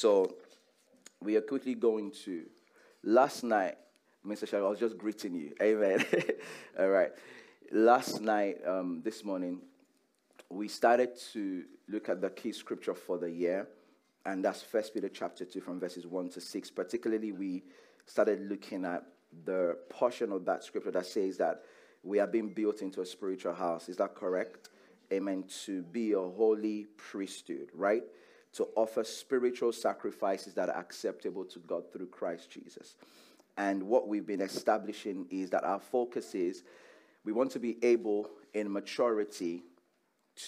So we are quickly going to last night, Mr. Shadow, I was just greeting you. Amen. All right. Last night, um, this morning, we started to look at the key scripture for the year, and that's First Peter chapter 2 from verses 1 to 6. Particularly, we started looking at the portion of that scripture that says that we are being built into a spiritual house. Is that correct? Amen. To be a holy priesthood, right? To offer spiritual sacrifices that are acceptable to God through Christ Jesus. And what we've been establishing is that our focus is we want to be able in maturity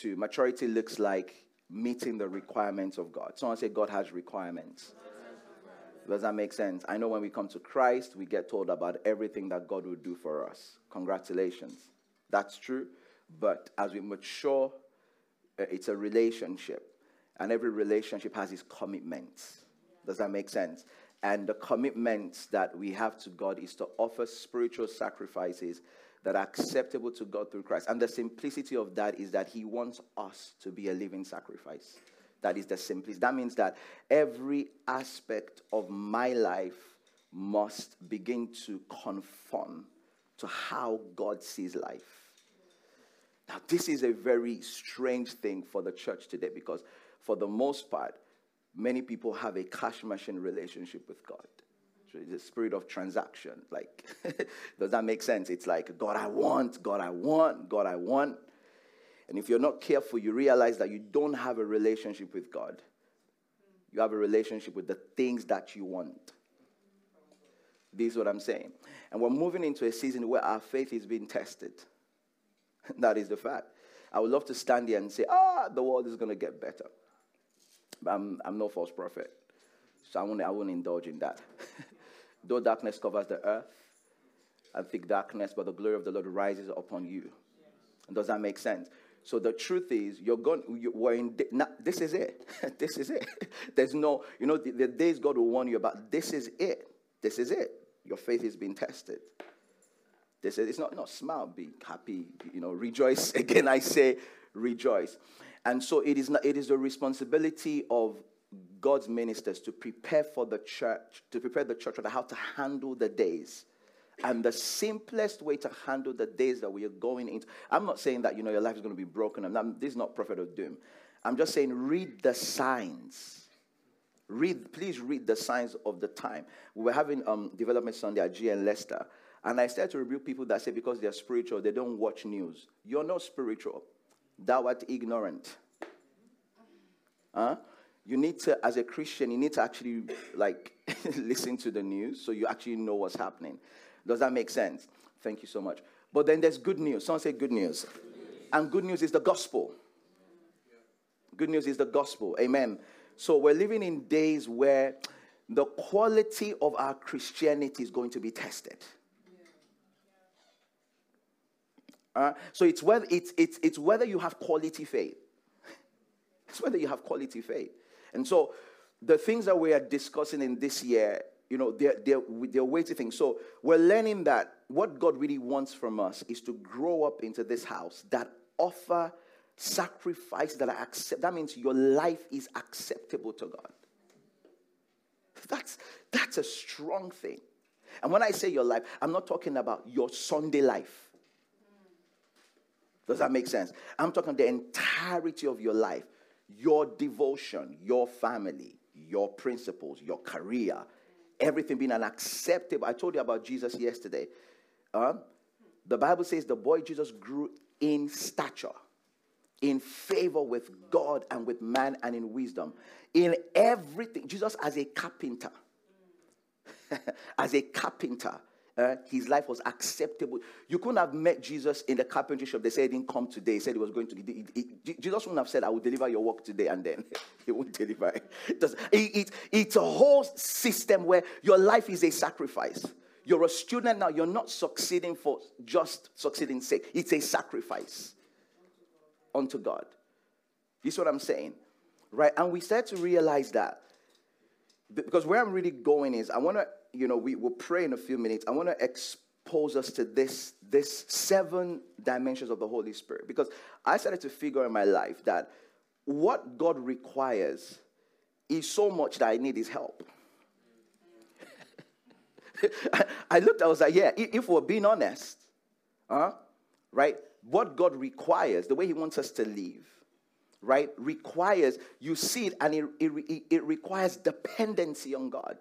to maturity looks like meeting the requirements of God. Someone say God has requirements. Does that make sense? I know when we come to Christ, we get told about everything that God will do for us. Congratulations. That's true. But as we mature, uh, it's a relationship. And every relationship has its commitments. Does that make sense? And the commitments that we have to God is to offer spiritual sacrifices that are acceptable to God through Christ. And the simplicity of that is that He wants us to be a living sacrifice. That is the simplicity. That means that every aspect of my life must begin to conform to how God sees life. Now, this is a very strange thing for the church today because, for the most part, many people have a cash machine relationship with God. So it's a spirit of transaction. Like, does that make sense? It's like, God, I want, God, I want, God, I want. And if you're not careful, you realize that you don't have a relationship with God. You have a relationship with the things that you want. This is what I'm saying. And we're moving into a season where our faith is being tested. that is the fact. I would love to stand here and say, ah, the world is going to get better. I'm, I'm no false prophet. So I won't, I won't indulge in that. Though darkness covers the earth, and thick darkness, but the glory of the Lord rises upon you. Does that make sense? So the truth is, you're going. You, we're in. this is it. this is it. There's no. You know, the, the days God will warn you about. This is it. This is it. Your faith is being tested. This is. It's not. Not smile. Be happy. You know, rejoice. Again, I say, rejoice. And so it is. Not, it is the responsibility of God's ministers to prepare for the church, to prepare the church on how to handle the days. And the simplest way to handle the days that we are going into, I'm not saying that you know your life is going to be broken. I'm not, this is not prophet of doom. I'm just saying read the signs. Read, please read the signs of the time. We were having um, development Sunday at GN Leicester, and I started to rebuke people that say because they're spiritual, they don't watch news. You're not spiritual. Thou art ignorant. Huh? you need to, as a Christian, you need to actually like listen to the news so you actually know what's happening. Does that make sense? Thank you so much. But then there's good news. Someone say good news. Good news. And good news is the gospel. Good news is the gospel. Amen. So we're living in days where the quality of our Christianity is going to be tested. Uh, so it's whether, it's, it's, it's whether you have quality faith. It's whether you have quality faith. And so the things that we are discussing in this year, you know, they're, they're, they're weighty things. So we're learning that what God really wants from us is to grow up into this house that offer sacrifice that are accept. That means your life is acceptable to God. That's, that's a strong thing. And when I say your life, I'm not talking about your Sunday life. Does that make sense? I'm talking the entirety of your life your devotion, your family, your principles, your career, everything being an acceptable. I told you about Jesus yesterday. Uh, the Bible says the boy Jesus grew in stature, in favor with God and with man and in wisdom. In everything, Jesus as a carpenter, as a carpenter, uh, his life was acceptable. You couldn't have met Jesus in the carpentry shop. They said he didn't come today. He said he was going to. He, he, Jesus wouldn't have said, I will deliver your work today, and then he won't deliver it. it, it's a whole system where your life is a sacrifice. You're a student now, you're not succeeding for just succeeding sake. It's a sacrifice unto God. This is what I'm saying. Right? And we start to realize that. Because where I'm really going is I want to you know, we will pray in a few minutes. I want to expose us to this, this seven dimensions of the Holy Spirit. Because I started to figure in my life that what God requires is so much that I need his help. I looked, I was like, yeah, if we're being honest, huh? right? What God requires, the way He wants us to live, right, requires, you see it, and it, it, it requires dependency on God.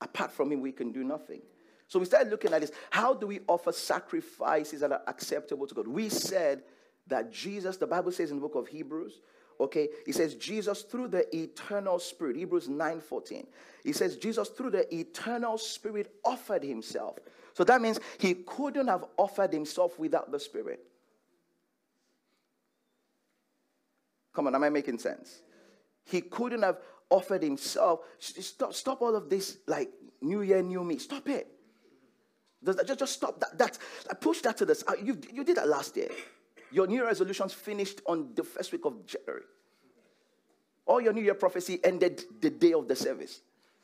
Apart from Him, we can do nothing. So we started looking at this. How do we offer sacrifices that are acceptable to God? We said that Jesus, the Bible says in the book of Hebrews, okay, it says Jesus through the eternal spirit, Hebrews 9 14. He says Jesus through the eternal spirit offered himself so that means he couldn't have offered himself without the Spirit. Come on, am I making sense? He couldn't have offered himself. Stop, stop all of this like new year, new me. Stop it. Just, just stop that. That push that to this. Uh, you, you did that last year. Your new Year resolutions finished on the first week of January. All your new year prophecy ended the day of the service.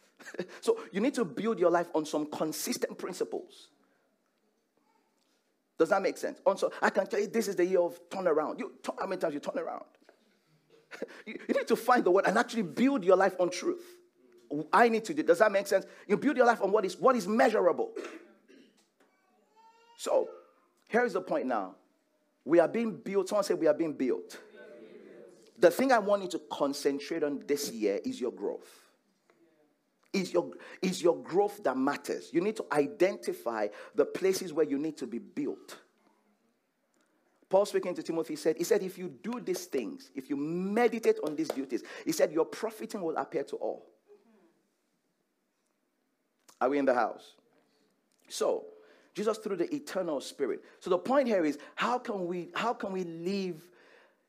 so you need to build your life on some consistent principles. Does that make sense? Also, I can tell you this is the year of turnaround. You, how many times you turn around? you, need to find the word and actually build your life on truth. I need to do. Does that make sense? You build your life on what is what is measurable. So, here's the point now. We are being built. Someone said we are being built. The thing I want you to concentrate on this year is your growth is your, is your growth that matters. You need to identify the places where you need to be built. Paul speaking to Timothy said, He said, if you do these things, if you meditate on these duties, he said, your profiting will appear to all. Are we in the house? So, Jesus through the eternal spirit. So the point here is how can we how can we live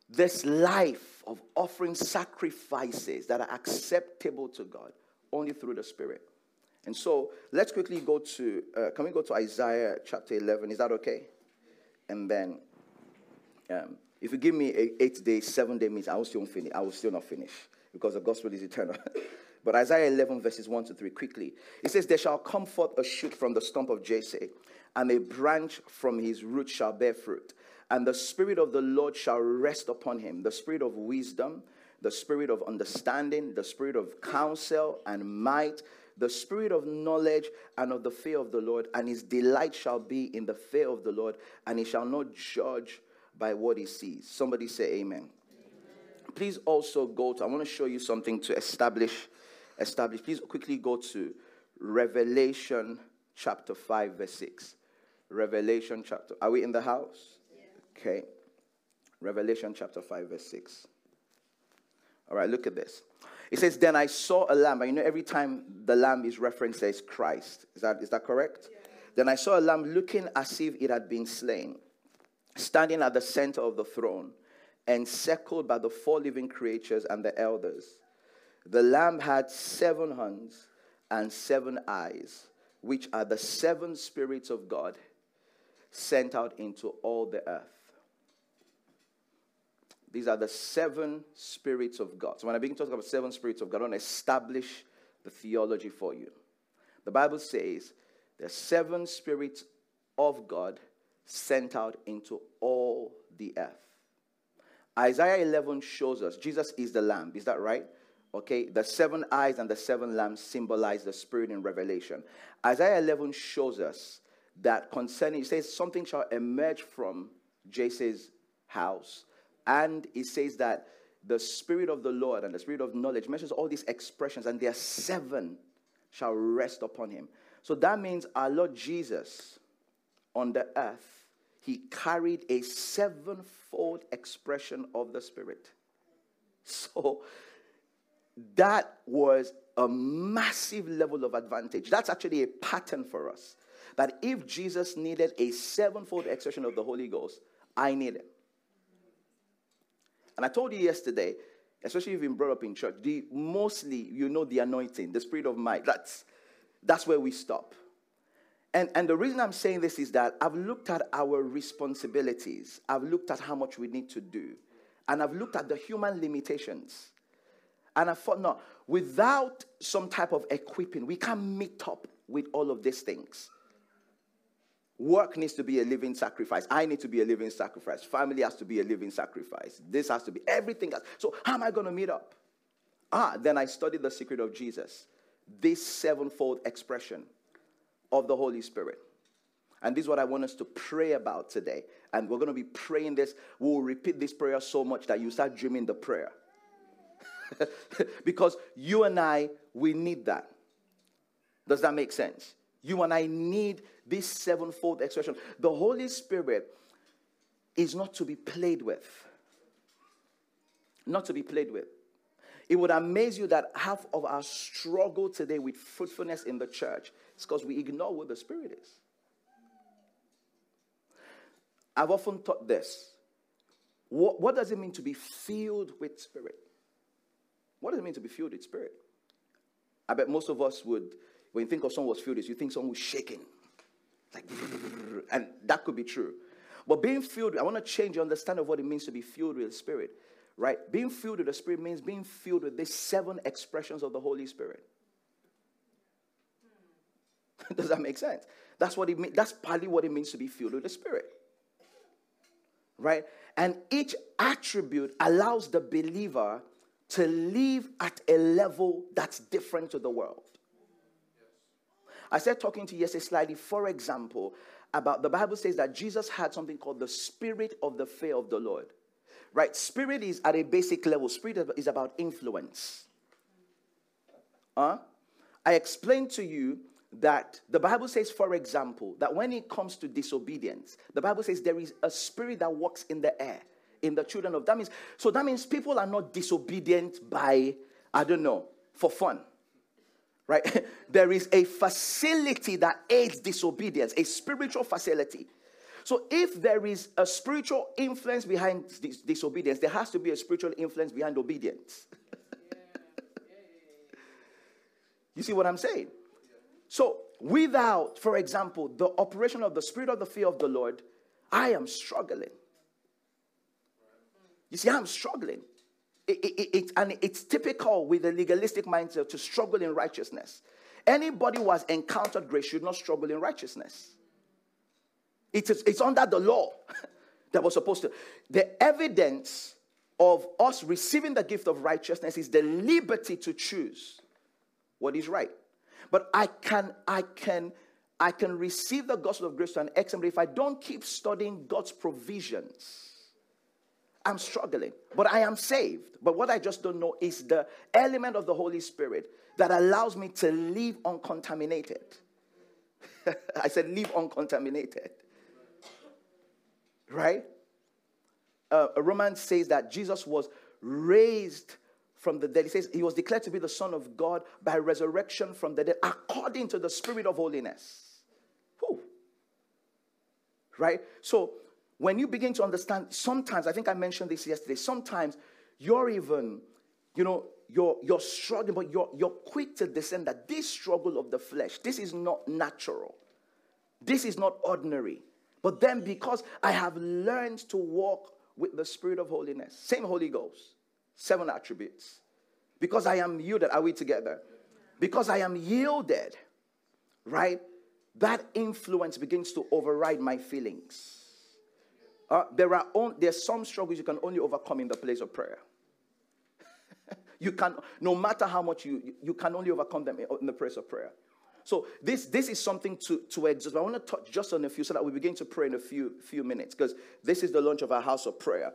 this life of offering sacrifices that are acceptable to God? only through the Spirit. And so let's quickly go to, uh, can we go to Isaiah chapter 11? Is that okay? And then, um, if you give me eight days, seven day means I will still finish. I will still not finish because the gospel is eternal. but Isaiah 11 verses 1 to 3, quickly. It says, There shall come forth a shoot from the stump of Jesse, and a branch from his root shall bear fruit. And the Spirit of the Lord shall rest upon him, the Spirit of wisdom the spirit of understanding, the spirit of counsel and might, the spirit of knowledge and of the fear of the Lord, and his delight shall be in the fear of the Lord, and he shall not judge by what he sees. Somebody say amen. amen. Please also go to, I want to show you something to establish, establish. Please quickly go to Revelation chapter 5, verse 6. Revelation chapter, are we in the house? Yeah. Okay. Revelation chapter 5, verse 6. All right, look at this. It says, Then I saw a lamb. And you know, every time the lamb is referenced, there is Christ. Is that, is that correct? Yeah. Then I saw a lamb looking as if it had been slain, standing at the center of the throne, encircled by the four living creatures and the elders. The lamb had seven horns and seven eyes, which are the seven spirits of God sent out into all the earth. These are the seven spirits of God. So when I begin to talk about seven spirits of God, I want to establish the theology for you. The Bible says are seven spirits of God sent out into all the earth. Isaiah 11 shows us Jesus is the lamb. Is that right? Okay, the seven eyes and the seven lamps symbolize the spirit in Revelation. Isaiah 11 shows us that concerning, it says, something shall emerge from Jesse's house and it says that the Spirit of the Lord and the Spirit of knowledge mentions all these expressions, and there are seven shall rest upon him. So that means our Lord Jesus on the earth, he carried a sevenfold expression of the Spirit. So that was a massive level of advantage. That's actually a pattern for us. That if Jesus needed a sevenfold expression of the Holy Ghost, I need it. And I told you yesterday, especially if you've been brought up in church, the mostly you know the anointing, the spirit of might. That's that's where we stop. And, and the reason I'm saying this is that I've looked at our responsibilities, I've looked at how much we need to do, and I've looked at the human limitations. And I thought, no, without some type of equipping, we can't meet up with all of these things. Work needs to be a living sacrifice. I need to be a living sacrifice. Family has to be a living sacrifice. This has to be everything else. So, how am I going to meet up? Ah, then I studied the secret of Jesus, this sevenfold expression of the Holy Spirit. And this is what I want us to pray about today. And we're going to be praying this. We'll repeat this prayer so much that you start dreaming the prayer. because you and I, we need that. Does that make sense? You and I need this sevenfold expression. The Holy Spirit is not to be played with. Not to be played with. It would amaze you that half of our struggle today with fruitfulness in the church is because we ignore where the Spirit is. I've often thought this. What, what does it mean to be filled with Spirit? What does it mean to be filled with Spirit? I bet most of us would, when you think of someone was filled with, you think someone was shaking. Like, and that could be true. But being filled, I want to change your understanding of what it means to be filled with the Spirit right? Being filled with the Spirit means being filled with these seven expressions of the Holy Spirit. Does that make sense? That's what it means. That's partly what it means to be filled with the Spirit. Right? And each attribute allows the believer to live at a level that's different to the world. I said talking to you yesterday slightly, for example, about the Bible says that Jesus had something called the spirit of the fear of the Lord. Right? Spirit is at a basic level. Spirit is about influence. Huh? I explained to you that the Bible says, for example, that when it comes to disobedience, the Bible says there is a spirit that walks in the air in the children of that means so that means people are not disobedient by I don't know for fun. Right? there is a facility that aids disobedience, a spiritual facility. So if there is a spiritual influence behind dis- disobedience, there has to be a spiritual influence behind obedience. you see what I'm saying? So without, for example, the operation of the spirit of the fear of the Lord, I am struggling. You see, I'm struggling. It, it, it, and it's typical with a legalistic mindset to struggle in righteousness. Anybody who has encountered grace should not struggle in righteousness. It is, it's under the law that was supposed to. The evidence of us receiving the gift of righteousness is the liberty to choose what is right. But I can, I can, I can receive the gospel of grace to an extent, if I don't keep studying God's provisions, I'm struggling. But I am saved. But what I just don't know is the element of the Holy Spirit that allows me to live uncontaminated. I said, live uncontaminated right? Uh, Romans says that Jesus was raised from the dead. He says he was declared to be the Son of God by resurrection from the dead according to the Spirit of holiness. Whew. Right? So when you begin to understand, sometimes, I think I mentioned this yesterday, sometimes you're even, you know, you're, you're struggling, but you're, you're quick to discern that this struggle of the flesh, this is not natural. This is not ordinary. But then, because I have learned to walk with the Spirit of holiness, same Holy Ghost, seven attributes. Because I am yielded, are we together? Because I am yielded, right? That influence begins to override my feelings. Uh, there are on, there's some struggles you can only overcome in the place of prayer. you can, no matter how much you, you can only overcome them in the place of prayer. So this, this is something to, to exhaust. I want to touch just on a few so that we begin to pray in a few, few minutes because this is the launch of our house of prayer,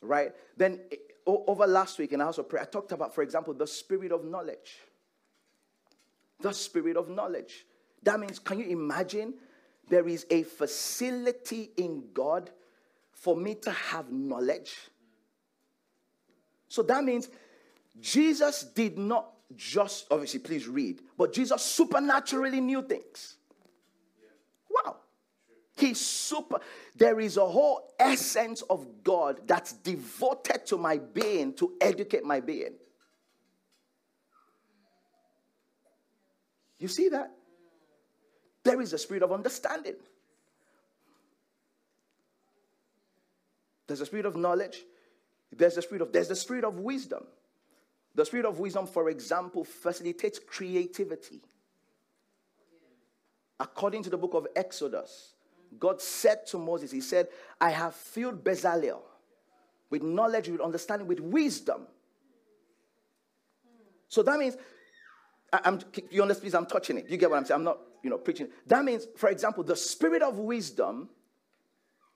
right? Then over last week in the house of prayer, I talked about, for example, the spirit of knowledge. The spirit of knowledge. That means, can you imagine there is a facility in God for me to have knowledge? So that means Jesus did not just, obviously, please read, but Jesus supernaturally knew things. He's super. There is a whole essence of God that's devoted to my being to educate my being. You see that? There is a spirit of understanding. There's a spirit of knowledge. There's a spirit of there's the spirit of wisdom. The spirit of wisdom, for example, facilitates creativity. According to the book of Exodus, God said to Moses, He said, I have filled Bezalel with knowledge, with understanding, with wisdom. So that means, I, am you understand, please, I'm touching it. You get what I'm saying? I'm not, you know, preaching. That means, for example, the spirit of wisdom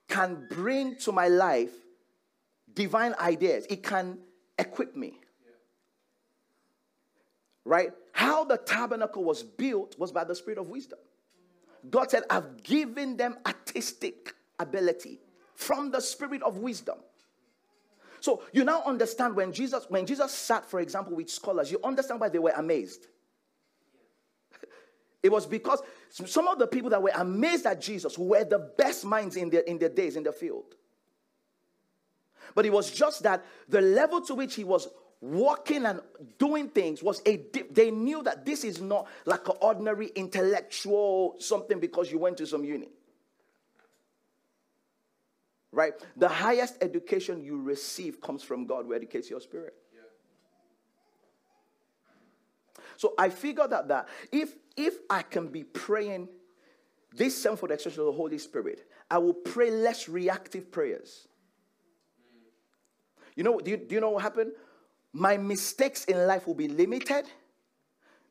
can bring to my life divine ideas. It can equip me. Right? How the tabernacle was built was by the spirit of wisdom. God said, I've given them artistic ability from the spirit of wisdom. So you now understand when Jesus, when Jesus sat, for example, with scholars, you understand why they were amazed. It was because some of the people that were amazed at Jesus were the best minds in their, in their days in the field. But it was just that the level to which he was walking and doing things was a dip. They knew that this is not like an ordinary intellectual something because you went to some uni. Right? The highest education you receive comes from God who educates your spirit. So I figured out that if if I can be praying this same for the expression of the Holy Spirit, I will pray less reactive prayers. Mm. You know, do you, do you know what happened? My mistakes in life will be limited.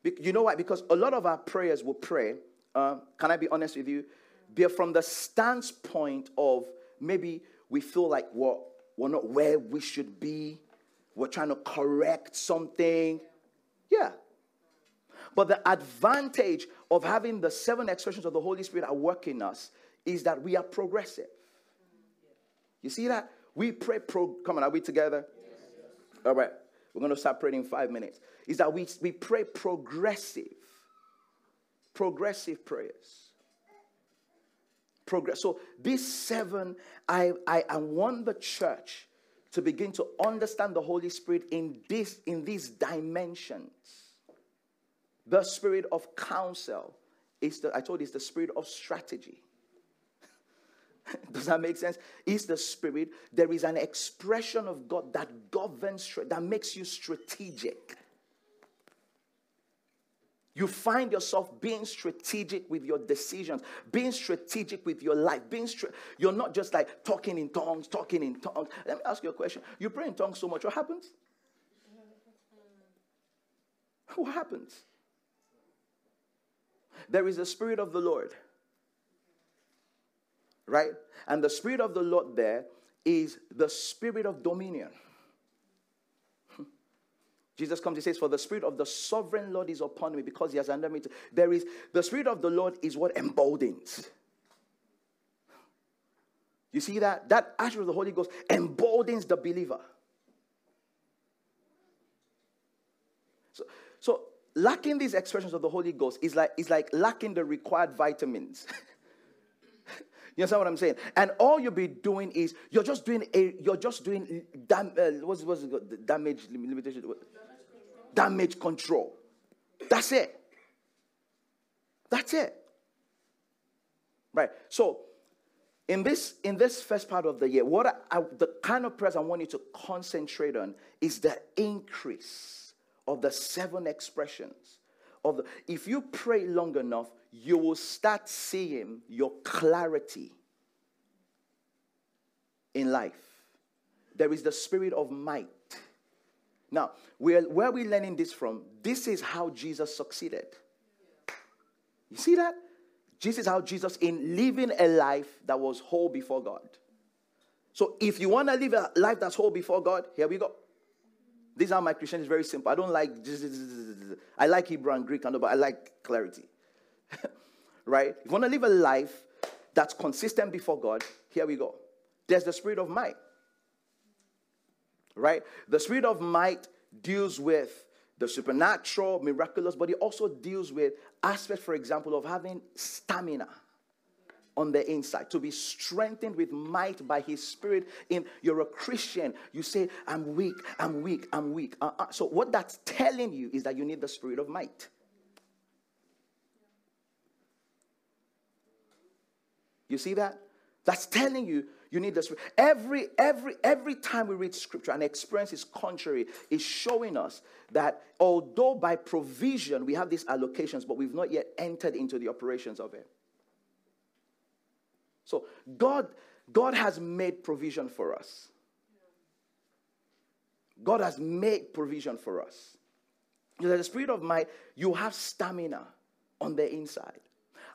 You know why? Because a lot of our prayers will pray, uh, can I be honest with you? Be from the standpoint of maybe we feel like we're, we're not where we should be, we're trying to correct something. Yeah. But the advantage of having the seven expressions of the Holy Spirit at work in us is that we are progressive. You see that? We pray, pro- come on, are we together? Yes. All right, we're going to start praying in five minutes. Is that we, we pray progressive, progressive prayers. Progress. So these seven, I, I, I want the church to begin to understand the Holy Spirit in this in these dimensions. The spirit of counsel is the I told you it's the spirit of strategy. Does that make sense? Is the spirit. There is an expression of God that governs, that makes you strategic. You find yourself being strategic with your decisions, being strategic with your life, being you're not just like talking in tongues, talking in tongues. Let me ask you a question. You pray in tongues so much, what happens? What happens? There is the Spirit of the Lord right? And the Spirit of the Lord there is the Spirit of dominion. Jesus comes, he says, For the Spirit of the sovereign Lord is upon me because he has under me. To, there is the Spirit of the Lord is what emboldens. You see that? That attribute of the Holy Ghost emboldens the believer. So, so lacking these expressions of the Holy Ghost is like, is like lacking the required vitamins. You understand what I'm saying? And all you'll be doing is you're just doing a you're just doing dam, uh, what's what's it called? damage limitation damage control. That's it. That's it. Right. So in this in this first part of the year, what I, I, the kind of prayers I want you to concentrate on is the increase of the seven expressions of the. If you pray long enough, you will start seeing your clarity in life. There is the spirit of might. Now, where, where are we learning this from? This is how Jesus succeeded. You see that? This is how Jesus, in living a life that was whole before God. So, if you want to live a life that's whole before God, here we go. Is how my Christian is very simple. I don't like, I like Hebrew and Greek, but I like clarity. right? If you want to live a life that's consistent before God, here we go. There's the spirit of might. Right? The spirit of might deals with the supernatural, miraculous, but it also deals with aspects, for example, of having stamina on the inside to be strengthened with might by his spirit in you're a christian you say i'm weak i'm weak i'm weak uh-uh. so what that's telling you is that you need the spirit of might You see that? That's telling you you need this. Every every every time we read scripture, an experience is contrary, is showing us that although by provision we have these allocations, but we've not yet entered into the operations of it. So God, God has made provision for us. God has made provision for us. The spirit of might, you have stamina on the inside.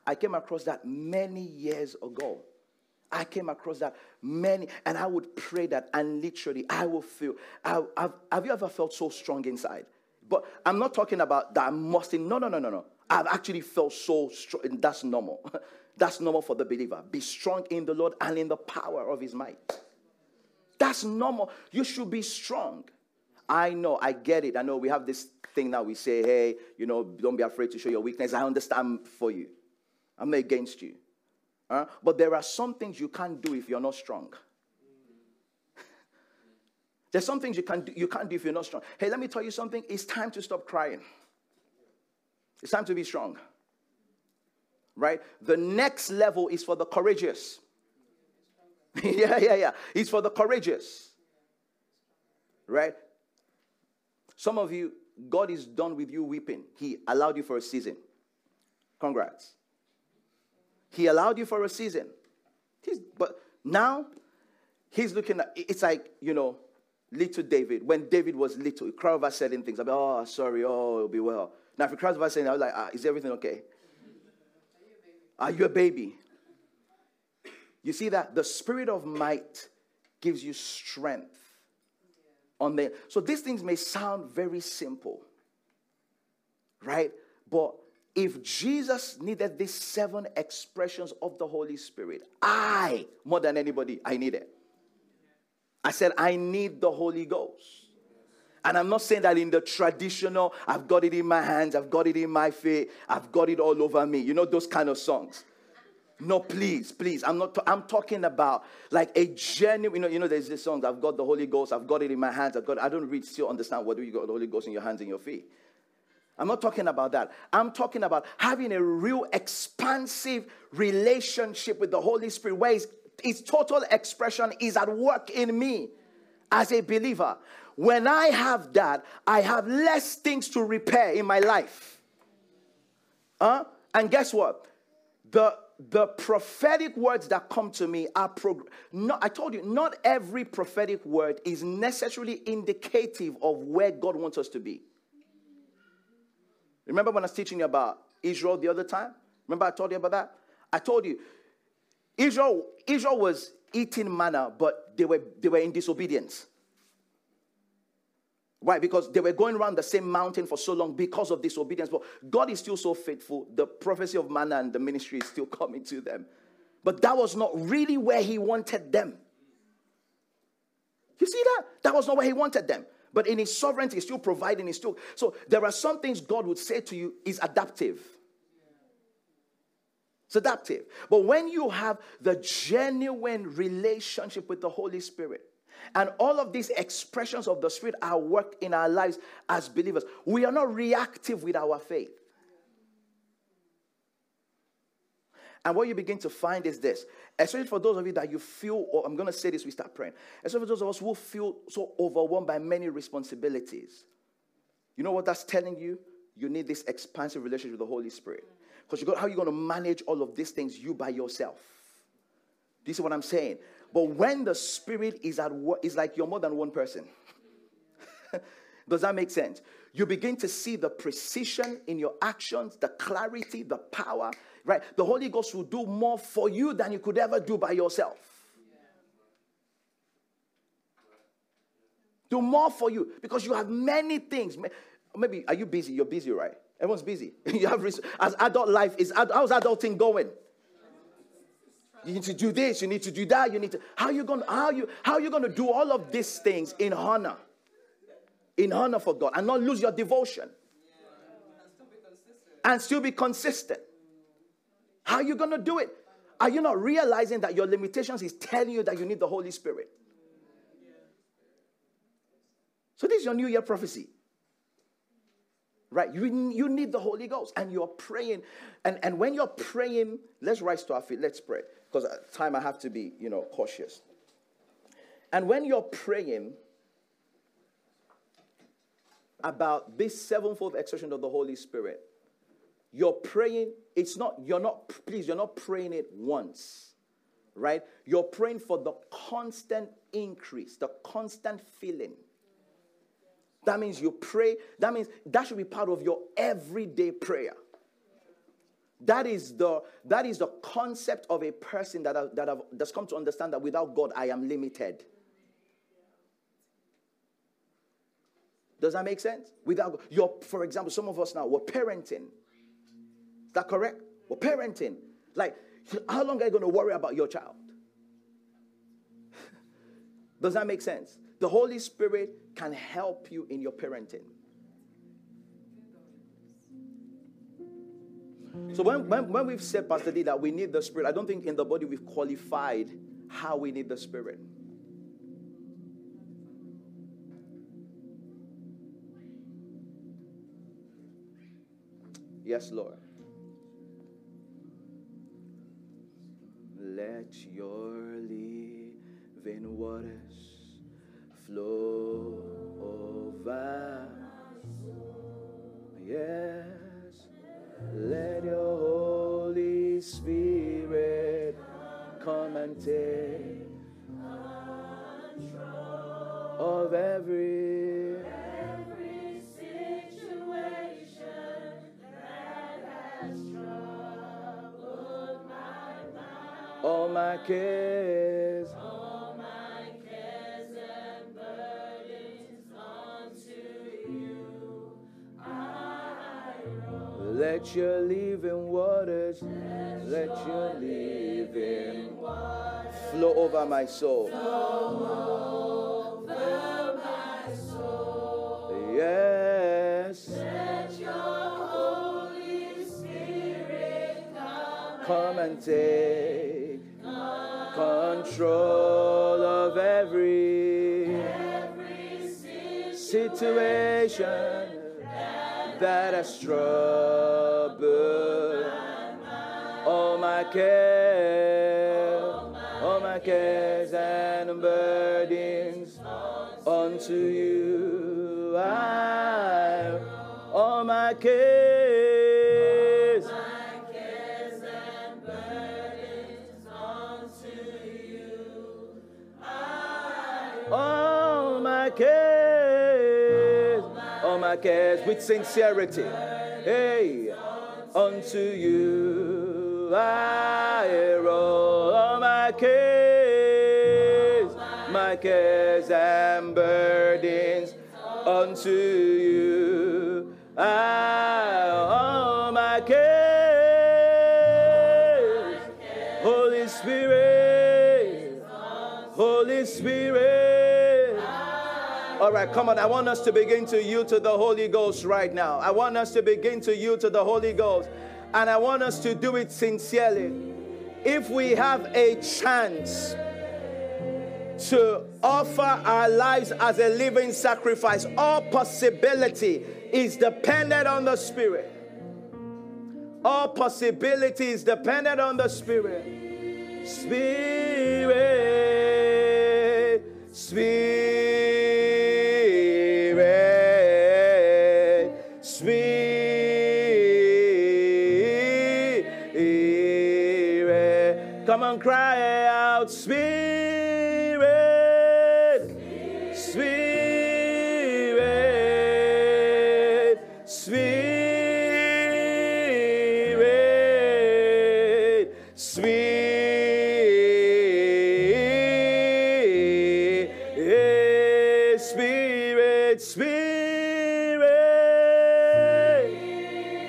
I came across that many years ago. I came across that many, and I would pray that, and literally, I will feel. I, I've, have you ever felt so strong inside? But I'm not talking about that I must. No, no, no, no, no. I've actually felt so strong. That's normal. That's normal for the believer. Be strong in the Lord and in the power of His might. That's normal. You should be strong. I know, I get it. I know we have this thing now. We say, hey, you know, don't be afraid to show your weakness. I understand for you. I'm not against you. Uh, but there are some things you can't do if you're not strong. There's some things you can't, do, you can't do if you're not strong. Hey, let me tell you something. It's time to stop crying. It's time to be strong. Right? The next level is for the courageous. yeah, yeah, yeah. It's for the courageous. Right? Some of you, God is done with you weeping. He allowed you for a season. Congrats. He allowed you for a season. He's, but now, he's looking at it's like, you know, little David. When David was little, he cried over certain things. I'll be, oh, sorry, oh, it'll be well. Now, if he cries over saying, I was like, ah, is everything okay? Are you a baby? You see that? The spirit of might gives you strength. On the, so these things may sound very simple, right? But if Jesus needed these seven expressions of the Holy Spirit, I, more than anybody, I need it. I said, I need the Holy Ghost. And I'm not saying that in the traditional, I've got it in my hands, I've got it in my feet, I've got it all over me. You know, those kind of songs. No, please, please. I'm not. I'm talking about like a genuine. You know, you know. There's this song. I've got the Holy Ghost. I've got it in my hands. I've got. I don't really still understand whether you got the Holy Ghost in your hands and your feet. I'm not talking about that. I'm talking about having a real expansive relationship with the Holy Spirit where its, its total expression is at work in me as a believer. When I have that, I have less things to repair in my life. Huh? And guess what? The the prophetic words that come to me are prog- not, I told you, not every prophetic word is necessarily indicative of where God wants us to be. Remember when I was teaching you about Israel the other time? Remember I told you about that? I told you Israel, Israel was eating manna, but they were, they were in disobedience. Why? Because they were going around the same mountain for so long because of disobedience. But God is still so faithful. The prophecy of manna and the ministry is still coming to them. But that was not really where He wanted them. You see that? That was not where He wanted them. But in His sovereignty, He's still providing. He's still so. There are some things God would say to you is adaptive. It's adaptive. But when you have the genuine relationship with the Holy Spirit, and all of these expressions of the Spirit are work in our lives as believers. We are not reactive with our faith. And what you begin to find is this, especially for those of you that you feel, or I'm going to say this, we start praying, especially for those of us who feel so overwhelmed by many responsibilities. You know what that's telling you? You need this expansive relationship with the Holy Spirit. Because how are you going to manage all of these things you by yourself? This is what I'm saying. But when the Spirit is at work, it's like you're more than one person. Does that make sense? You begin to see the precision in your actions, the clarity, the power, right? The Holy Ghost will do more for you than you could ever do by yourself. Do more for you because you have many things. Maybe, are you busy? You're busy, right? Everyone's busy. you have, as adult life is, how's adulting going? You need to do this, you need to do that, you need to how you gonna how you how you gonna do all of these things in honor? In honor for God and not lose your devotion. And still be consistent. How are you gonna do it? Are you not realizing that your limitations is telling you that you need the Holy Spirit? So this is your New Year prophecy right? You, you need the Holy Ghost and you're praying. And, and when you're praying, let's rise to our feet. Let's pray because at time I have to be, you know, cautious. And when you're praying about this sevenfold expression of the Holy Spirit, you're praying, it's not, you're not, please, you're not praying it once, right? You're praying for the constant increase, the constant filling That means you pray. That means that should be part of your everyday prayer. That is the, that is the concept of a person that, have, that have, that's come to understand that without God, I am limited. Does that make sense? Without your, for example, some of us now we're parenting. Is that correct? We're parenting. Like, how long are you going to worry about your child? Does that make sense? The Holy Spirit can help you in your parenting. So when, when, when we've said, Pastor D, that we need the Spirit, I don't think in the body we've qualified how we need the Spirit. Yes, Lord. Let your living waters flow over. Yes. Let your Holy Spirit come and take of every my cares. All my cares and burdens unto you I roll. Let your living waters, let your living waters flow over my soul. Over my soul, Yes, let your Holy Spirit come come and take control of every every situation that has troubled all my cares, all my cares and burdens unto you. I, all my cares, cares, all oh, my cares with sincerity. Hey, unto you I roll all oh, my cares, my cares and burdens unto you. I, All right, come on. I want us to begin to yield to the Holy Ghost right now. I want us to begin to yield to the Holy Ghost. And I want us to do it sincerely. If we have a chance to offer our lives as a living sacrifice, all possibility is dependent on the Spirit. All possibility is dependent on the Spirit. Spirit, Spirit, cry out, Spirit, Spirit, Spirit, Spirit, Spirit, Spirit,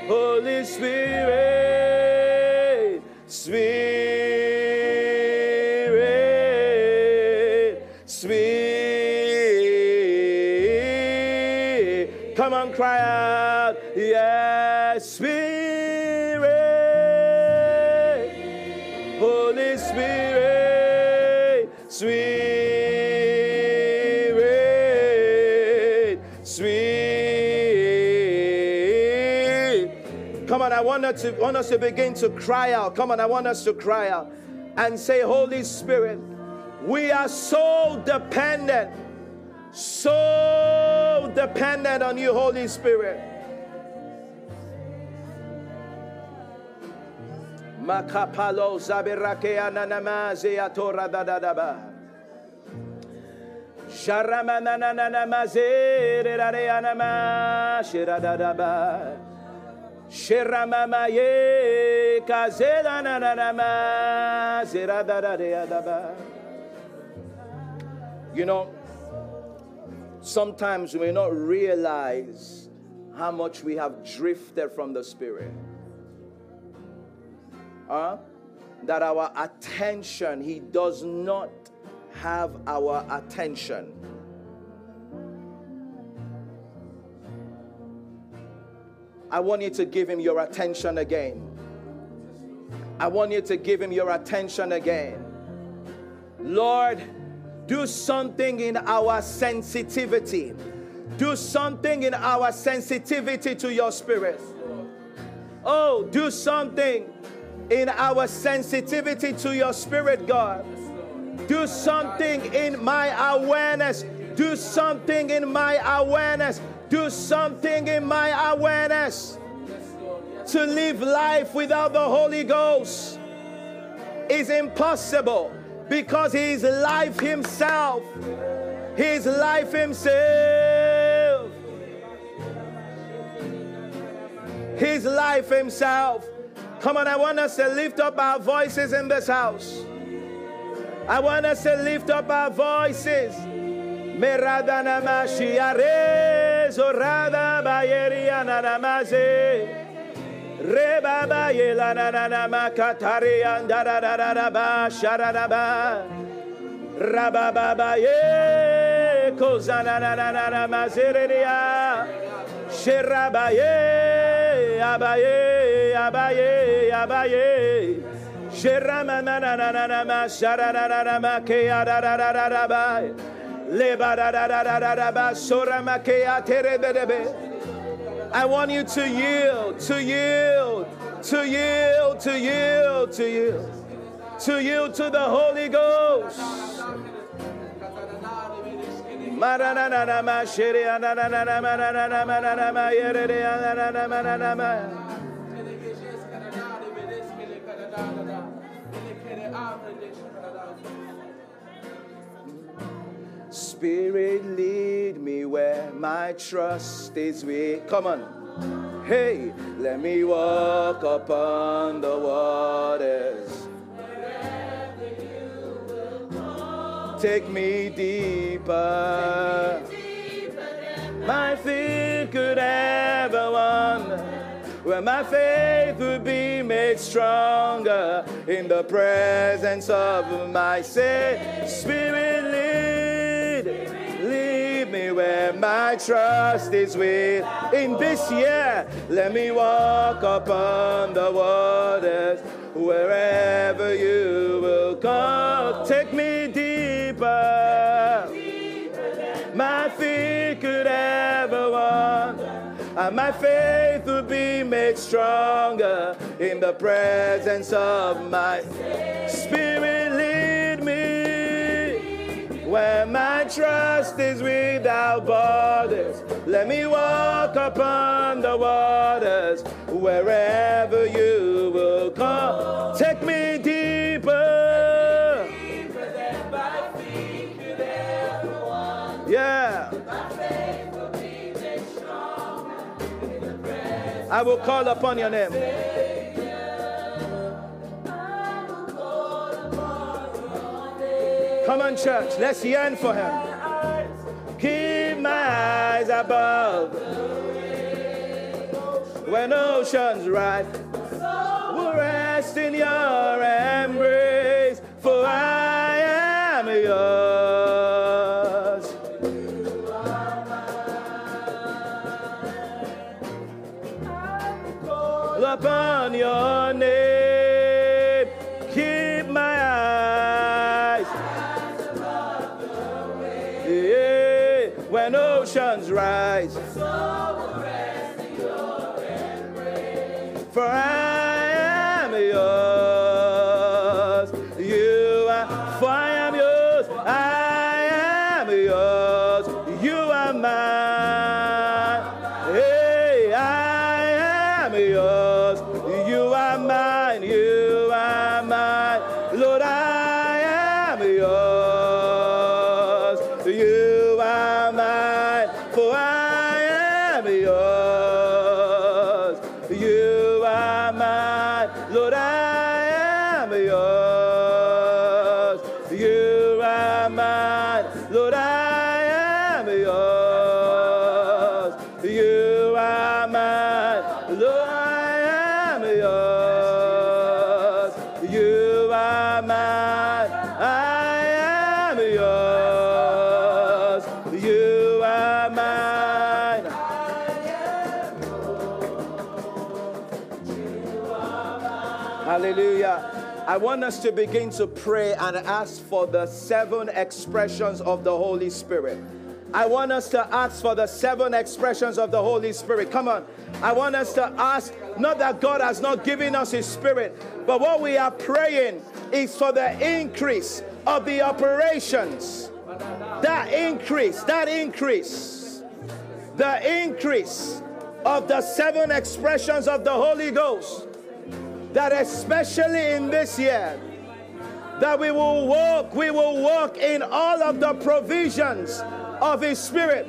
Holy Spirit, Spirit, us, to, begin to cry out. Come on, I want us to cry out and say, Holy Spirit, we are so dependent, so dependent on you, Holy Spirit. Shiramamaye, kazelanananama, ziradadadeadaba. You know, sometimes we may not realize how much we have drifted from the Spirit. Huh? That our attention, He does not have our attention. I want you to give Him your attention again. I want you to give Him your attention again. Lord, do something in our sensitivity. Do something in our sensitivity to your spirit. Oh, do something in our sensitivity to your spirit, God. Do something in my awareness. Do something in my awareness. Do something in my awareness. To live life without the Holy Ghost is impossible because He is life Himself. He is life Himself. His life Himself. Come on, I want us to lift up our voices in this house. I want us to lift up our voices. Meradana mashiare zorada bayeria nanamaze. Reba bayela nananama katari andarararaba sharadaba. Rababa ye kozana nananama zereria. Sherabaye abaye abaye abaye. Sherama na na I want you to yield, to yield, to yield, to yield, to yield, to yield to the Holy Ghost. Spirit, lead me where my trust is weak. Come on. Hey, let me walk upon the waters. Take me deeper. My feet could ever wander where my faith would be made stronger in the presence of my Savior. My trust is with. In this year, let me walk upon the waters wherever you will come. Take me deeper. My feet could ever wander and my faith will be made stronger in the presence of my where my trust is without borders. Let me walk upon the waters wherever you will come. Take me deeper. Yeah. I will call upon your name. Come on, church. Let's yearn for him. Keep my eyes above. When oceans rise, will rest in your embrace. For I am yours. Want us to begin to pray and ask for the seven expressions of the Holy Spirit. I want us to ask for the seven expressions of the Holy Spirit. Come on. I want us to ask, not that God has not given us His Spirit, but what we are praying is for the increase of the operations. That increase, that increase, the increase of the seven expressions of the Holy Ghost that especially in this year that we will walk we will walk in all of the provisions of his spirit.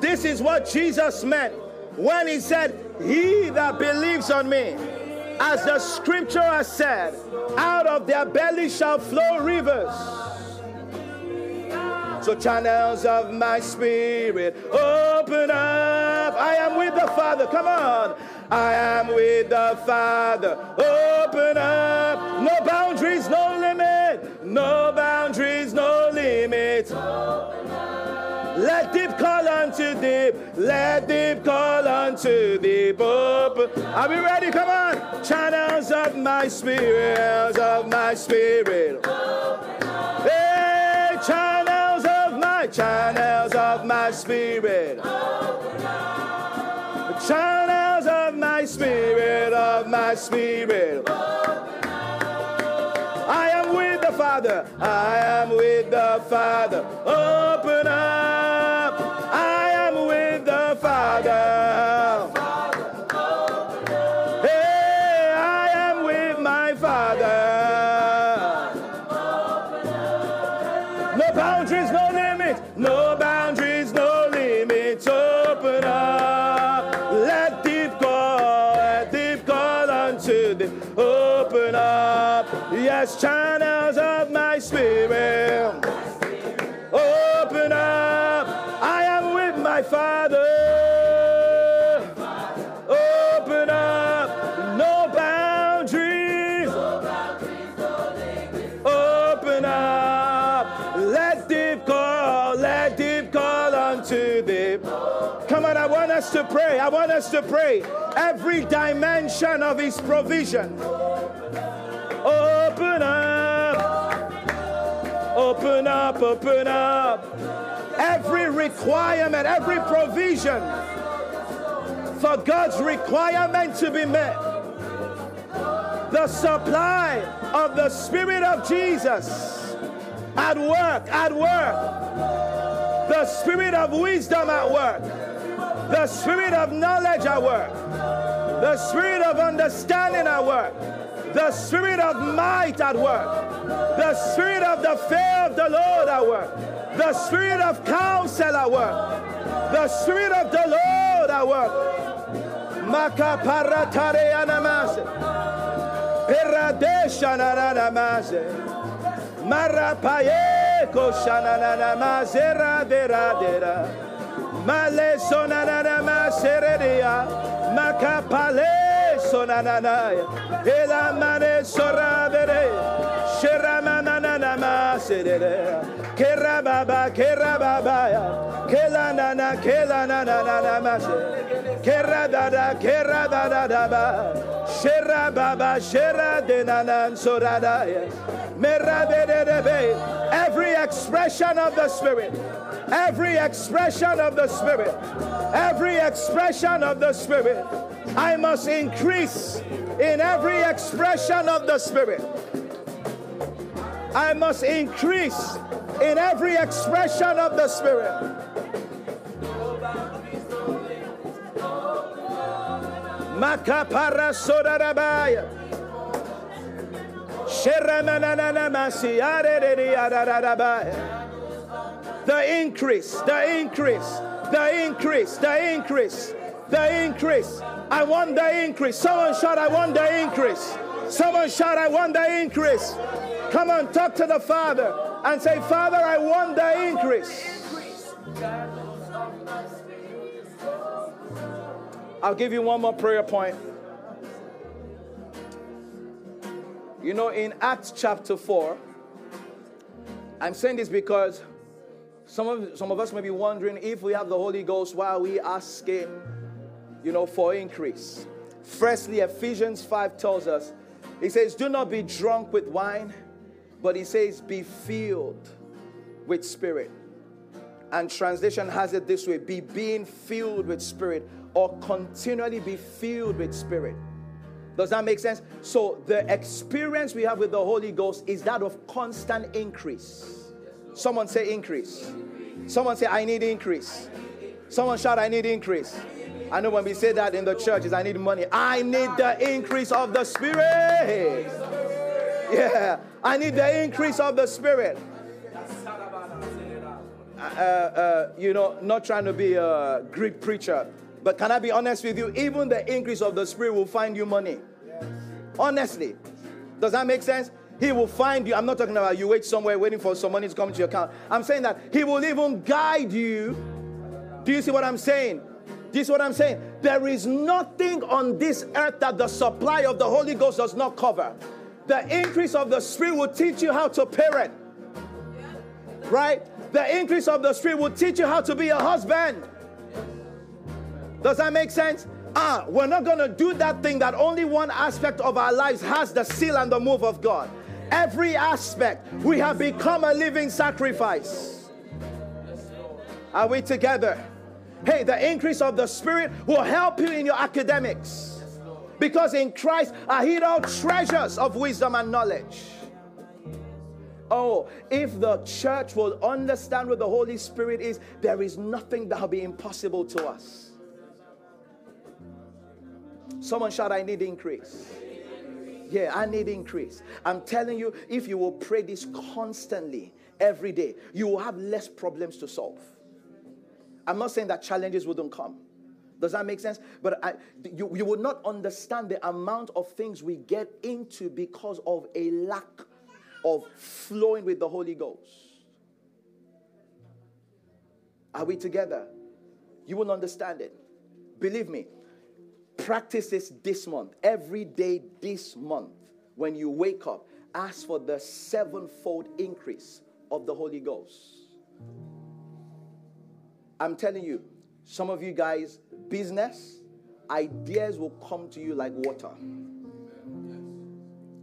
This is what jesus meant when he said he that believes on me as the scripture has said out of their belly shall flow rivers so channels of my spirit open up. I am with the Father. Come on. I am with the Father. Open up. No boundaries, no limit. No boundaries, no limit. Open up. Let deep call unto deep. Let deep call unto deep. Open. Are we ready? Come on. Channels of my spirit. Of my spirit. Hey, channels channels of my spirit. The Channels of my spirit, of my spirit. I am with the Father. I am with the Father. Open up. I am with the Father. Us to pray. Every dimension of his provision. Open up. Open up, open up. Every requirement, every provision for God's requirement to be met. The supply of the Spirit of Jesus at work, at work. The Spirit of wisdom at work. The Spirit of knowledge at work. The Spirit of understanding at work. The Spirit of might at work. The Spirit of the fear of the Lord at work. The Spirit of counsel at work. The Spirit of the Lord at work. Makaparatare anamase. Peradesha nanamase. Marapaye koshananamase radera. Male sonanamase redia. Makapale sonananaya. Ela mane soravere. Sheramananamase redia. Kerababa, kerababa, kelanana, kelanananamase. Keradada, keradadadaba. Sherababa, sheradenanan soradaya. Merabedebe. Every expression of the Spirit, every expression of the Spirit, every expression of the Spirit, I must increase in every expression of the Spirit. I must increase in every expression of the Spirit. Makapara. The increase, the increase, the increase, the increase, the increase. I want the increase. Someone shout, I want the increase. Someone shout, I want the increase. Come on, talk to the Father and say, Father, I want the increase. I'll give you one more prayer point. You know, in Acts chapter 4, I'm saying this because some of, some of us may be wondering if we have the Holy Ghost, why are we asking, you know, for increase? Firstly, Ephesians 5 tells us, he says, Do not be drunk with wine, but he says, Be filled with spirit. And translation has it this way be being filled with spirit or continually be filled with spirit. Does that make sense? So, the experience we have with the Holy Ghost is that of constant increase. Someone say increase. Someone say, I need increase. Someone shout, I need increase. I know when we say that in the churches, I need money. I need the increase of the Spirit. Yeah, I need the increase of the Spirit. Uh, uh, you know, not trying to be a Greek preacher, but can I be honest with you? Even the increase of the Spirit will find you money. Honestly. Does that make sense? He will find you. I'm not talking about you wait somewhere waiting for some money to come to your account. I'm saying that He will even guide you. Do you see what I'm saying? Do you see what I'm saying? There is nothing on this earth that the supply of the Holy Ghost does not cover. The increase of the Spirit will teach you how to parent. Right? The increase of the Spirit will teach you how to be a husband. Does that make sense? Ah, we're not going to do that thing that only one aspect of our lives has the seal and the move of God. Every aspect, we have become a living sacrifice. Are we together? Hey, the increase of the Spirit will help you in your academics. Because in Christ are hid all treasures of wisdom and knowledge. Oh, if the church will understand what the Holy Spirit is, there is nothing that will be impossible to us. Someone shout, I need increase. Yeah, I need increase. I'm telling you, if you will pray this constantly every day, you will have less problems to solve. I'm not saying that challenges wouldn't come. Does that make sense? But I, you, you will not understand the amount of things we get into because of a lack of flowing with the Holy Ghost. Are we together? You will understand it. Believe me. Practice this this month. Every day this month, when you wake up, ask for the sevenfold increase of the Holy Ghost. I'm telling you, some of you guys, business, ideas will come to you like water.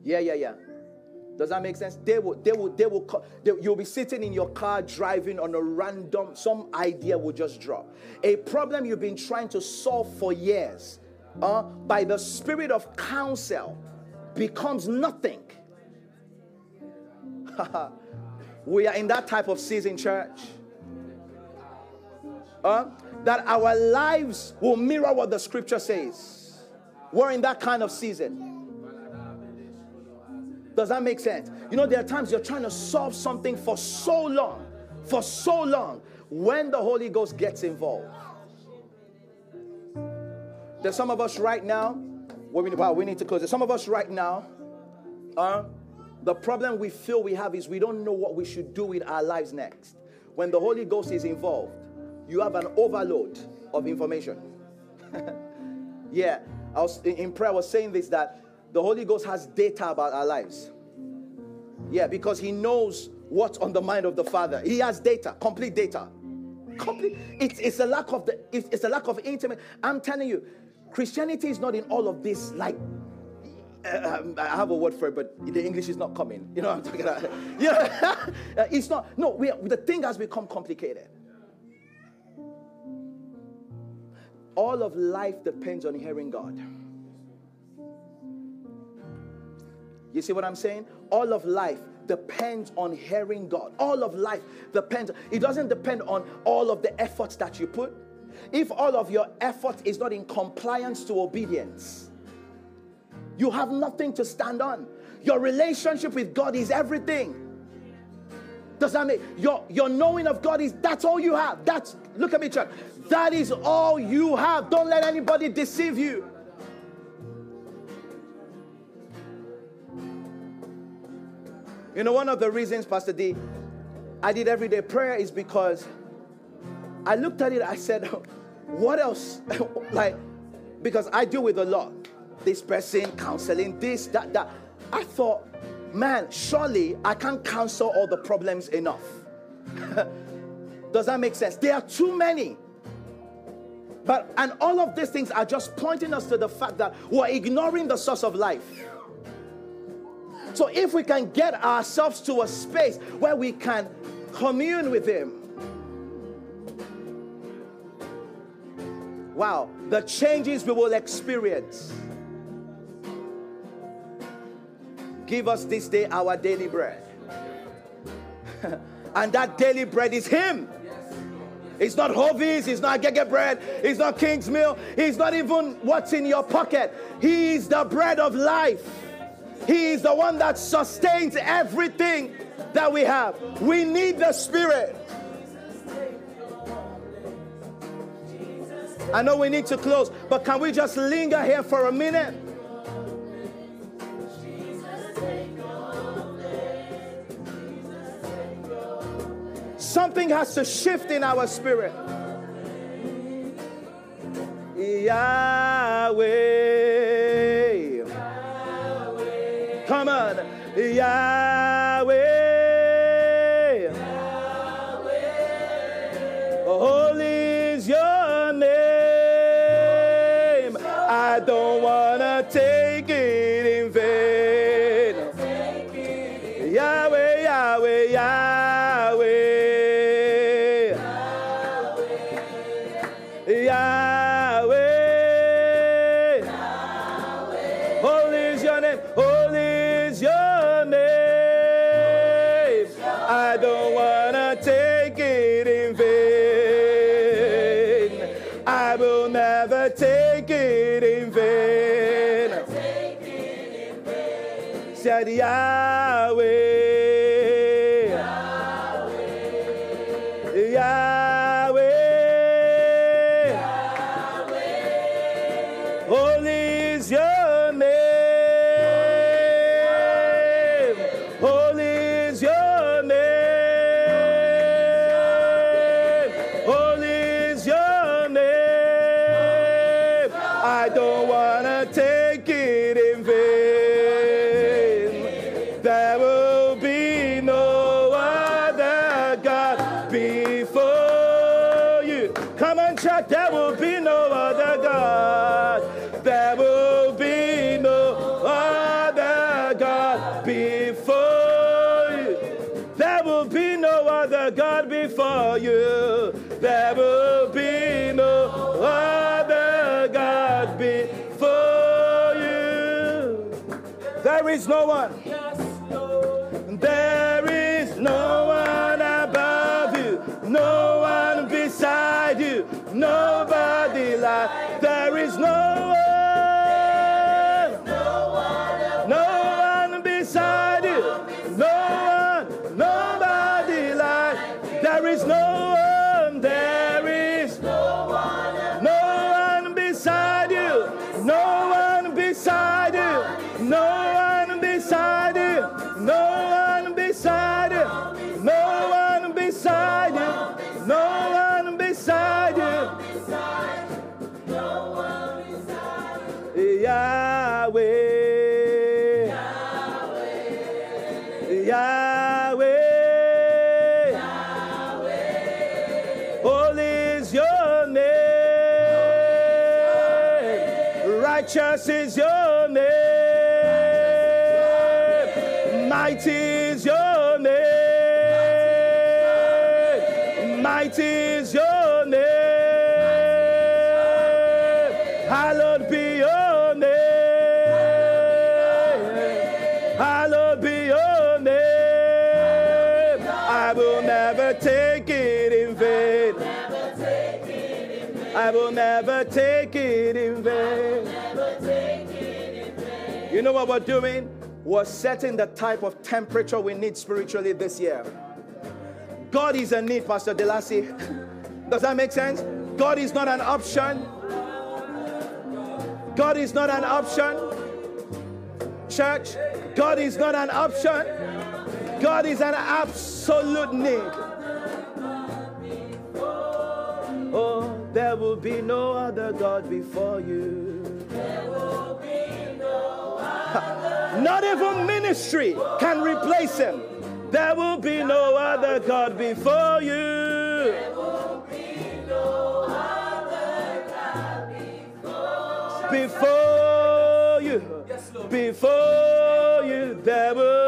Yeah, yeah, yeah. Does that make sense? They will, they will, they will, they, you'll be sitting in your car driving on a random, some idea will just drop. A problem you've been trying to solve for years, uh, by the spirit of counsel, becomes nothing. we are in that type of season, church. Uh, that our lives will mirror what the scripture says. We're in that kind of season. Does that make sense? You know, there are times you're trying to solve something for so long, for so long, when the Holy Ghost gets involved. There's some of us right now, well, we need to close it. Some of us right now, uh, the problem we feel we have is we don't know what we should do with our lives next. When the Holy Ghost is involved, you have an overload of information. yeah, I was in prayer. I was saying this that the Holy Ghost has data about our lives. Yeah, because He knows what's on the mind of the Father. He has data, complete data. Complete. It's, it's a lack of the. It's, it's a lack of intimate. I'm telling you, Christianity is not in all of this like uh, I have a word for it, but the English is not coming. You know what I'm talking about? yeah, it's not. No, we, the thing has become complicated. All of life depends on hearing God. You see what I'm saying? All of life depends on hearing God. All of life depends. It doesn't depend on all of the efforts that you put. If all of your effort is not in compliance to obedience, you have nothing to stand on. Your relationship with God is everything. Does that mean your your knowing of God is that's all you have? That's look at me, church. That is all you have. Don't let anybody deceive you. You know, one of the reasons, Pastor D, I did everyday prayer is because I looked at it, I said, what else? like, because I deal with a lot. This person, counseling, this, that, that. I thought, man, surely I can't counsel all the problems enough. Does that make sense? There are too many. But, and all of these things are just pointing us to the fact that we're ignoring the source of life. So if we can get ourselves to a space where we can commune with Him, wow, the changes we will experience. Give us this day our daily bread. and that daily bread is Him. It's not Hovis, it's not Gege bread, it's not King's meal, it's not even what's in your pocket. He is the bread of life. He is the one that sustains everything that we have. We need the Spirit. I know we need to close, but can we just linger here for a minute? Something has to shift in our spirit. Yahweh. Come on. Yahweh. Said take it in vain. You know what we're doing? We're setting the type of temperature we need spiritually this year. God is a need, Pastor Delasi. Does that make sense? God is not an option. God is not an option. Church, God is not an option. God is an absolute need. There will be no other God before you. Not even ministry can replace him. There will be no other God before you. Before you, before you, there will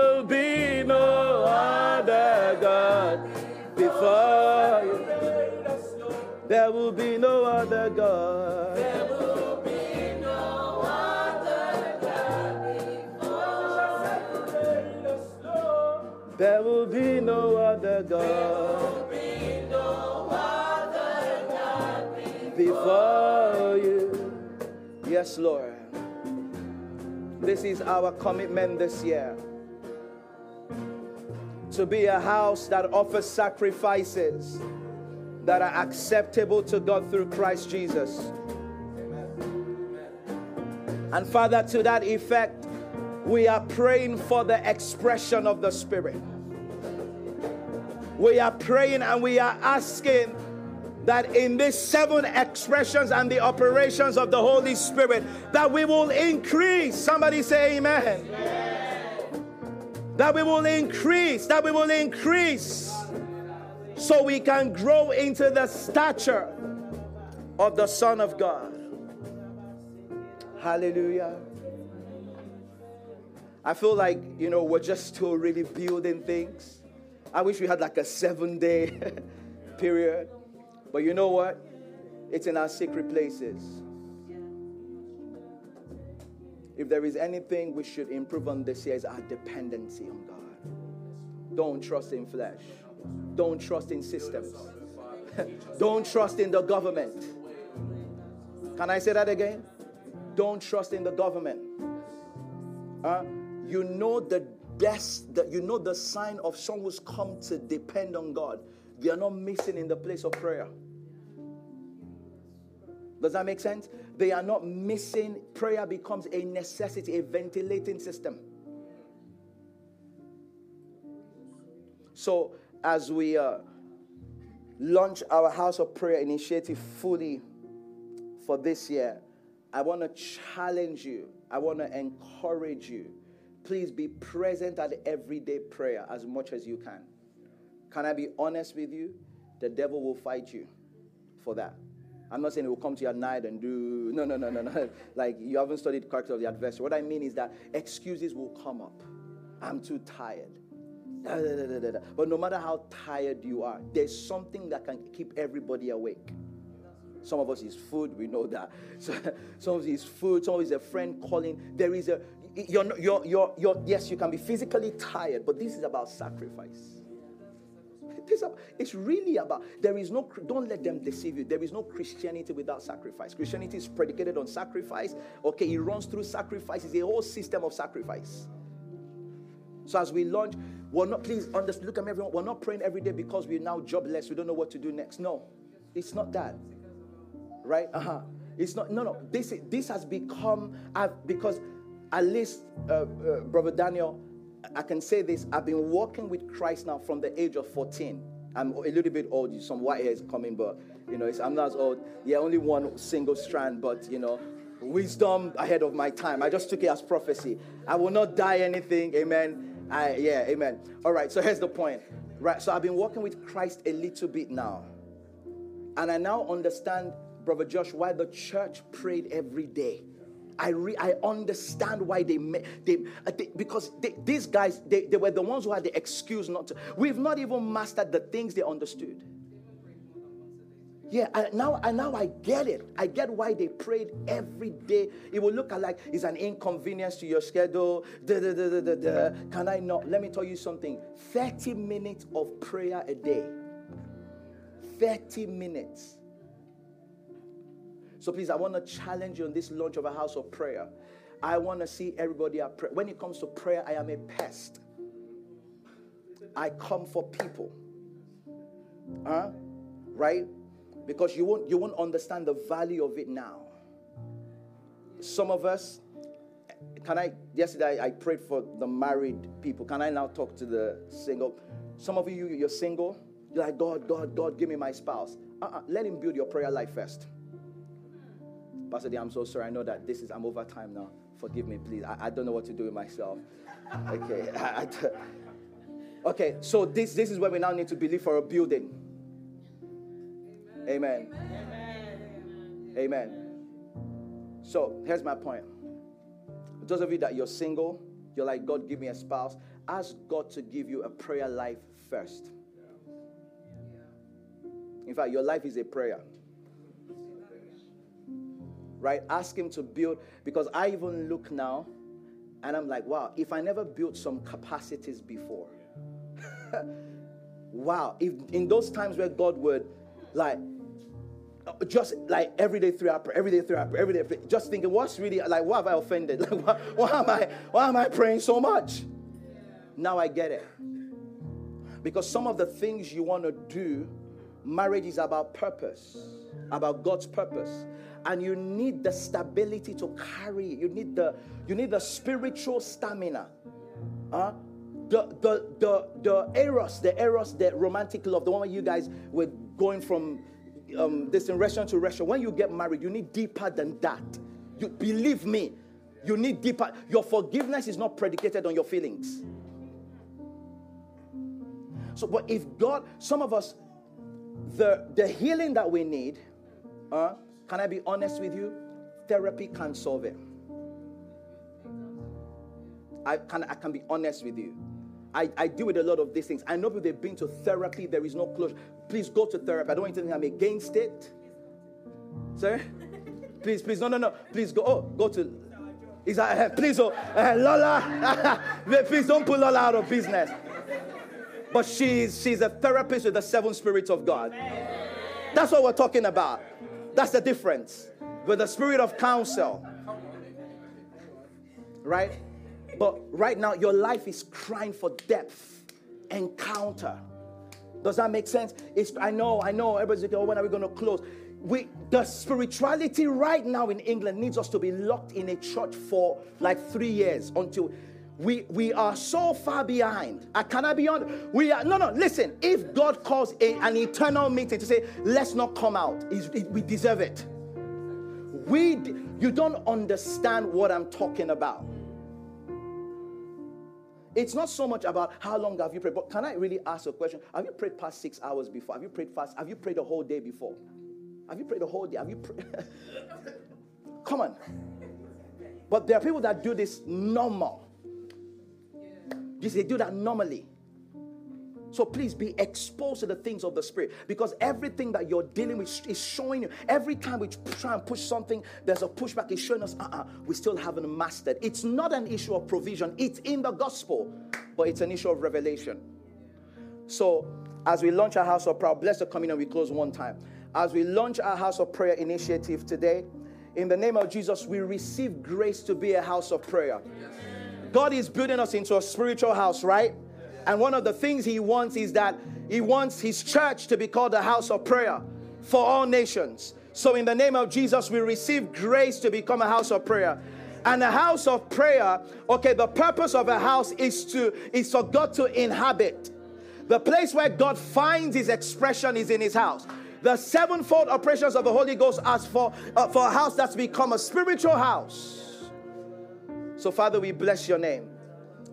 there will be no other God. There will be no other God. Before you. Yes, Lord. This is our commitment this year. To be a house that offers sacrifices that are acceptable to God through Christ Jesus. And Father, to that effect, we are praying for the expression of the Spirit. We are praying and we are asking that in these seven expressions and the operations of the Holy Spirit, that we will increase. Somebody say amen. That we will increase, that we will increase so we can grow into the stature of the Son of God. Hallelujah. I feel like, you know, we're just still really building things. I wish we had like a seven day period. But you know what? It's in our secret places. If there is anything we should improve on this year, is our dependency on God. Don't trust in flesh. Don't trust in systems. Don't trust in the government. Can I say that again? Don't trust in the government. Uh, you know the best that you know the sign of someone who's come to depend on God. They are not missing in the place of prayer. Does that make sense? They are not missing. Prayer becomes a necessity, a ventilating system. So, as we uh, launch our House of Prayer initiative fully for this year, I want to challenge you. I want to encourage you. Please be present at everyday prayer as much as you can. Can I be honest with you? The devil will fight you for that. I'm not saying it will come to you at night and do no, no, no, no, no. Like you haven't studied the character of the adversary. What I mean is that excuses will come up. I'm too tired. Da, da, da, but no matter how tired you are, there's something that can keep everybody awake. Some of us is food, we know that. So, some of us is food, some of it is a friend calling. There is a you're, you're, you're, you're, yes, you can be physically tired, but this is about sacrifice. This, it's really about, there is no, don't let them deceive you. There is no Christianity without sacrifice. Christianity is predicated on sacrifice. Okay, it runs through sacrifice. It's a whole system of sacrifice. So as we launch, we're not, please understand, look at me, everyone. We're not praying every day because we're now jobless. We don't know what to do next. No, it's not that. Right? Uh huh. It's not, no, no. This, this has become, uh, because at least, uh, uh, Brother Daniel, I can say this. I've been walking with Christ now from the age of 14. I'm a little bit old. Some white hair is coming, but you know, I'm not as old. Yeah, only one single strand, but you know, wisdom ahead of my time. I just took it as prophecy. I will not die anything. Amen. I, yeah, amen. All right. So here's the point. Right. So I've been walking with Christ a little bit now, and I now understand, Brother Josh, why the church prayed every day. I, re, I understand why they, they, uh, they because they, these guys, they, they were the ones who had the excuse not to. We've not even mastered the things they understood. Yeah, I, now, I, now I get it. I get why they prayed every day. It will look like it's an inconvenience to your schedule. Da, da, da, da, da, da. Can I not? Let me tell you something 30 minutes of prayer a day. 30 minutes. So please, I want to challenge you on this launch of a house of prayer. I want to see everybody at prayer. When it comes to prayer, I am a pest. I come for people. Huh? Right? Because you won't you won't understand the value of it now. Some of us can I, yesterday I prayed for the married people. Can I now talk to the single? Some of you, you're single. You're like, God, God, God, give me my spouse. Uh-uh, let him build your prayer life first. Pastor D, I'm so sorry. I know that this is, I'm over time now. Forgive me, please. I, I don't know what to do with myself. Okay. I, I, okay, so this, this is where we now need to believe for a building. Amen. Amen. Amen. So here's my point. Those of you that you're single, you're like, God, give me a spouse. Ask God to give you a prayer life first. In fact, your life is a prayer. Right? Ask Him to build, because I even look now and I'm like, wow, if I never built some capacities before, wow, if in those times where God would like just like every day three hour every day three hour every day just thinking what's really like why have I offended? Like why, why am I why am I praying so much? Now I get it. Because some of the things you want to do marriage is about purpose about God's purpose. And you need the stability to carry you need the you need the spiritual stamina. Huh? the the the the eros the eros the romantic love the one you guys were going from um, this in to restaurant. When you get married, you need deeper than that. You believe me, you need deeper. Your forgiveness is not predicated on your feelings. So, but if God, some of us, the the healing that we need, uh, can I be honest with you? Therapy can't solve it. I can I can be honest with you. I, I deal with a lot of these things. I know people they've been to therapy, there is no closure. Please go to therapy. I don't want you to think I'm against it. Sir? Please, please, no, no, no. Please go. Oh, go to. Is that, uh, please, oh, uh, Lola. please don't put Lola out of business. But she's she's a therapist with the seven spirits of God. That's what we're talking about. That's the difference. With the spirit of counsel. Right? But right now, your life is crying for depth, encounter. Does that make sense? It's, I know, I know. Everybody's like, oh, when are we going to close? We, the spirituality right now in England needs us to be locked in a church for like three years until we, we are so far behind. I cannot be on. We are no no. Listen, if God calls a, an eternal meeting to say, "Let's not come out," it, we deserve it. We you don't understand what I'm talking about. It's not so much about how long have you prayed, but can I really ask a question? Have you prayed past six hours before? Have you prayed fast? Have you prayed the whole day before? Have you prayed the whole day? Have you prayed? Come on. But there are people that do this normal. Yes, they do that normally. So please be exposed to the things of the Spirit because everything that you're dealing with is showing you. Every time we try and push something, there's a pushback. It's showing us, uh uh-uh, we still haven't mastered. It's not an issue of provision, it's in the gospel, but it's an issue of revelation. So as we launch our house of prayer, bless the communion, we close one time. As we launch our house of prayer initiative today, in the name of Jesus, we receive grace to be a house of prayer. God is building us into a spiritual house, right? And one of the things he wants is that he wants his church to be called a house of prayer for all nations. So, in the name of Jesus, we receive grace to become a house of prayer. And a house of prayer, okay, the purpose of a house is to is for God to inhabit. The place where God finds his expression is in his house. The sevenfold operations of the Holy Ghost as for, uh, for a house that's become a spiritual house. So, Father, we bless your name.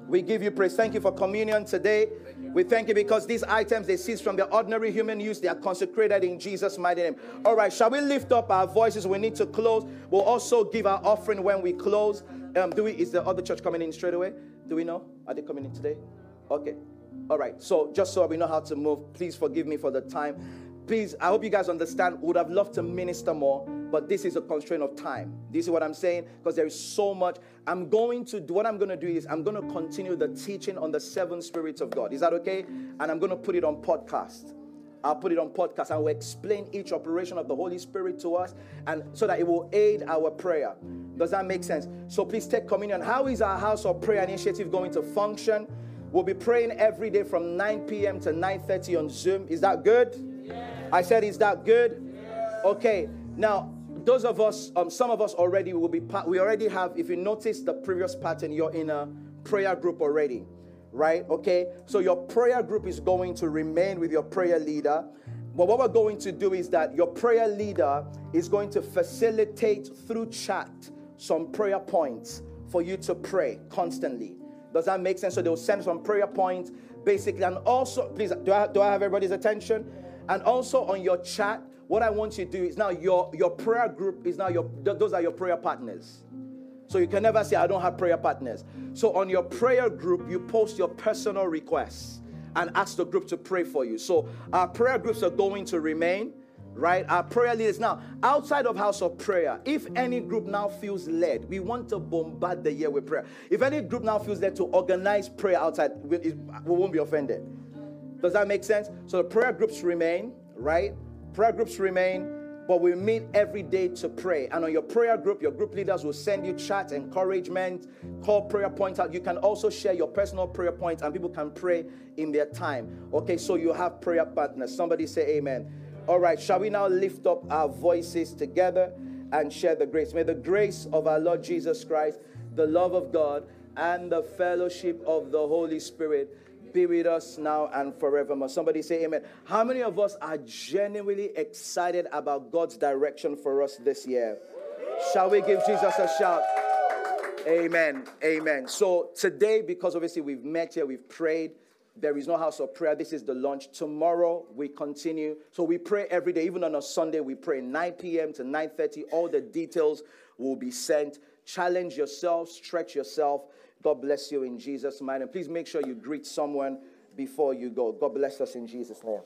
We give you praise. Thank you for communion today. We thank you because these items they cease from their ordinary human use. They are consecrated in Jesus' mighty name. All right, shall we lift up our voices? We need to close. We'll also give our offering when we close. Um, do we? Is the other church coming in straight away? Do we know? Are they coming in today? Okay. All right. So just so we know how to move, please forgive me for the time. Please, I hope you guys understand. Would have loved to minister more but this is a constraint of time. This is what I'm saying because there is so much. I'm going to do what I'm going to do is I'm going to continue the teaching on the seven spirits of God. Is that okay? And I'm going to put it on podcast. I'll put it on podcast. I will explain each operation of the Holy Spirit to us, and so that it will aid our prayer. Does that make sense? So please take communion. How is our house of prayer initiative going to function? We'll be praying every day from 9 p.m. to 9:30 on Zoom. Is that good? I said, is that good? Okay. Now, those of us, um, some of us already will be, we already have, if you notice the previous pattern, you're in a prayer group already, right? Okay, so your prayer group is going to remain with your prayer leader. But what we're going to do is that your prayer leader is going to facilitate through chat some prayer points for you to pray constantly. Does that make sense? So they'll send some prayer points basically. And also, please, do I, do I have everybody's attention? And also on your chat, what I want you to do is now your, your prayer group is now your, those are your prayer partners. So you can never say, I don't have prayer partners. So on your prayer group, you post your personal requests and ask the group to pray for you. So our prayer groups are going to remain right? Our prayer leaders. Now, outside of house of prayer, if any group now feels led, we want to bombard the year with prayer. If any group now feels led to organize prayer outside, we, we won't be offended. Does that make sense? So the prayer groups remain, right? Prayer groups remain, but we meet every day to pray. And on your prayer group, your group leaders will send you chat, encouragement, call prayer points out. You can also share your personal prayer points, and people can pray in their time. Okay, so you have prayer partners. Somebody say amen. All right, shall we now lift up our voices together and share the grace? May the grace of our Lord Jesus Christ, the love of God, and the fellowship of the Holy Spirit be with us now and forevermore. Somebody say amen. How many of us are genuinely excited about God's direction for us this year? Shall we give Jesus a shout? Amen. Amen. So today, because obviously we've met here, we've prayed. There is no house of prayer. This is the launch. Tomorrow we continue. So we pray every day. Even on a Sunday, we pray 9 p.m. to 9:30. All the details will be sent. Challenge yourself, stretch yourself. God bless you in Jesus' name. And please make sure you greet someone before you go. God bless us in Jesus' name.